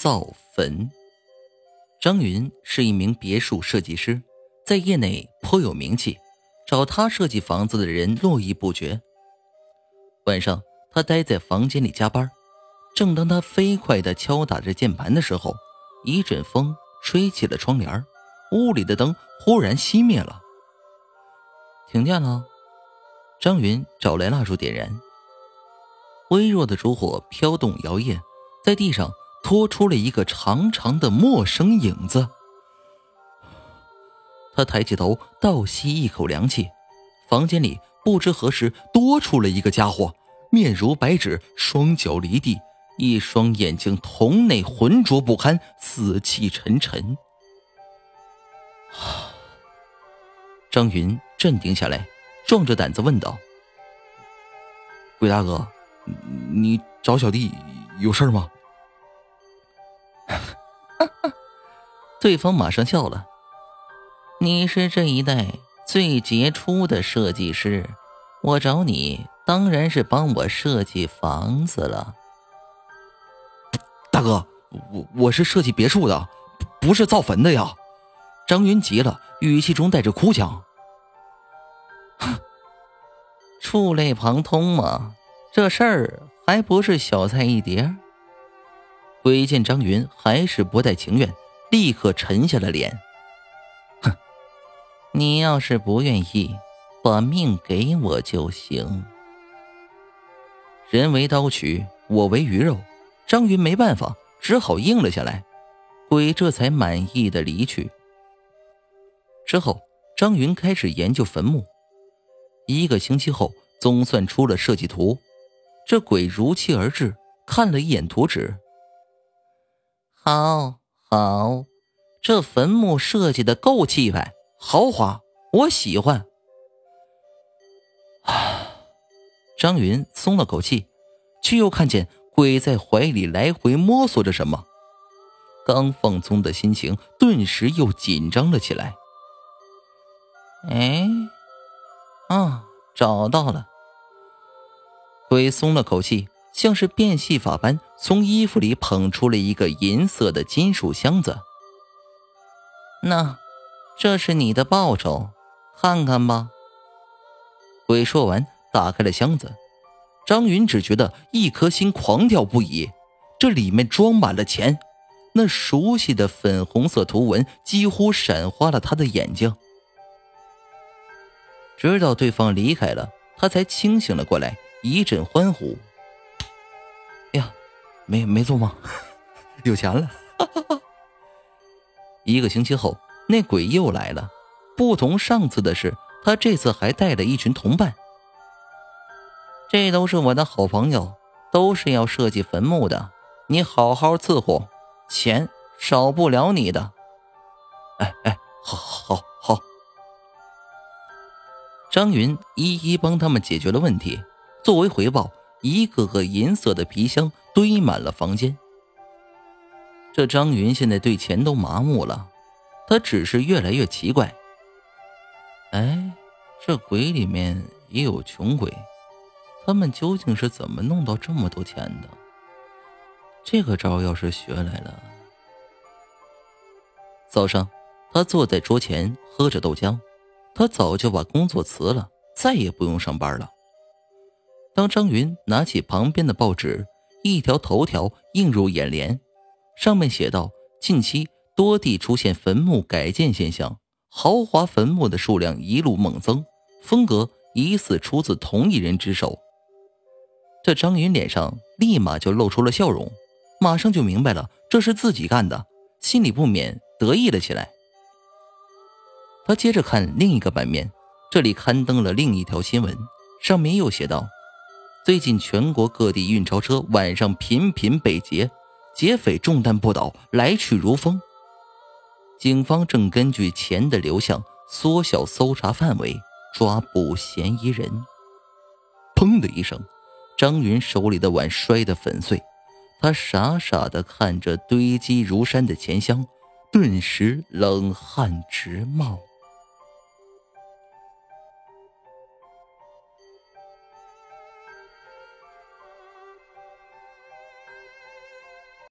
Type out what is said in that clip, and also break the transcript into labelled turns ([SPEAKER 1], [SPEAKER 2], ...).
[SPEAKER 1] 造坟。张云是一名别墅设计师，在业内颇有名气，找他设计房子的人络绎不绝。晚上，他待在房间里加班，正当他飞快地敲打着键盘的时候，一阵风吹起了窗帘，屋里的灯忽然熄灭了。停电了，张云找来蜡烛点燃。微弱的烛火飘动摇曳，在地上拖出了一个长长的陌生影子。他抬起头，倒吸一口凉气。房间里不知何时多出了一个家伙，面如白纸，双脚离地，一双眼睛瞳内浑浊不堪，死气沉沉。张云镇定下来，壮着胆子问道：“鬼大哥。”你找小弟有事吗？
[SPEAKER 2] 对方马上笑了。你是这一代最杰出的设计师，我找你当然是帮我设计房子了。
[SPEAKER 1] 大哥，我我是设计别墅的，不是造坟的呀！张云急了，语气中带着哭腔。
[SPEAKER 2] 触类旁通嘛。这事儿还不是小菜一碟。
[SPEAKER 1] 鬼见张云还是不太情愿，立刻沉下了脸。
[SPEAKER 2] 哼，你要是不愿意，把命给我就行。
[SPEAKER 1] 人为刀俎，我为鱼肉，张云没办法，只好应了下来。鬼这才满意的离去。之后，张云开始研究坟墓。一个星期后，总算出了设计图。这鬼如期而至，看了一眼图纸。
[SPEAKER 2] 好，好，这坟墓设计的够气派，豪华，我喜欢。
[SPEAKER 1] 啊！张云松了口气，却又看见鬼在怀里来回摸索着什么，刚放松的心情顿时又紧张了起来。
[SPEAKER 2] 哎，啊，找到了。
[SPEAKER 1] 鬼松了口气，像是变戏法般从衣服里捧出了一个银色的金属箱子。
[SPEAKER 2] 那，这是你的报酬，看看吧。
[SPEAKER 1] 鬼说完，打开了箱子。张云只觉得一颗心狂跳不已，这里面装满了钱，那熟悉的粉红色图文几乎闪花了他的眼睛。直到对方离开了，他才清醒了过来。一阵欢呼。呀，没没做梦，有钱了！一个星期后，那鬼又来了。不同上次的是，他这次还带了一群同伴。
[SPEAKER 2] 这都是我的好朋友，都是要设计坟墓的。你好好伺候，钱少不了你的。
[SPEAKER 1] 哎哎，好，好，好。张云一一帮他们解决了问题。作为回报，一个个银色的皮箱堆满了房间。这张云现在对钱都麻木了，他只是越来越奇怪。哎，这鬼里面也有穷鬼，他们究竟是怎么弄到这么多钱的？这个招要是学来了……早上，他坐在桌前喝着豆浆，他早就把工作辞了，再也不用上班了。当张云拿起旁边的报纸，一条头条映入眼帘，上面写道：“近期多地出现坟墓改建现象，豪华坟墓的数量一路猛增，风格疑似出自同一人之手。”这张云脸上立马就露出了笑容，马上就明白了这是自己干的，心里不免得意了起来。他接着看另一个版面，这里刊登了另一条新闻，上面又写道。最近全国各地运钞车晚上频频被劫，劫匪中弹不倒，来去如风。警方正根据钱的流向缩小搜查范围，抓捕嫌疑人。砰的一声，张云手里的碗摔得粉碎，他傻傻地看着堆积如山的钱箱，顿时冷汗直冒。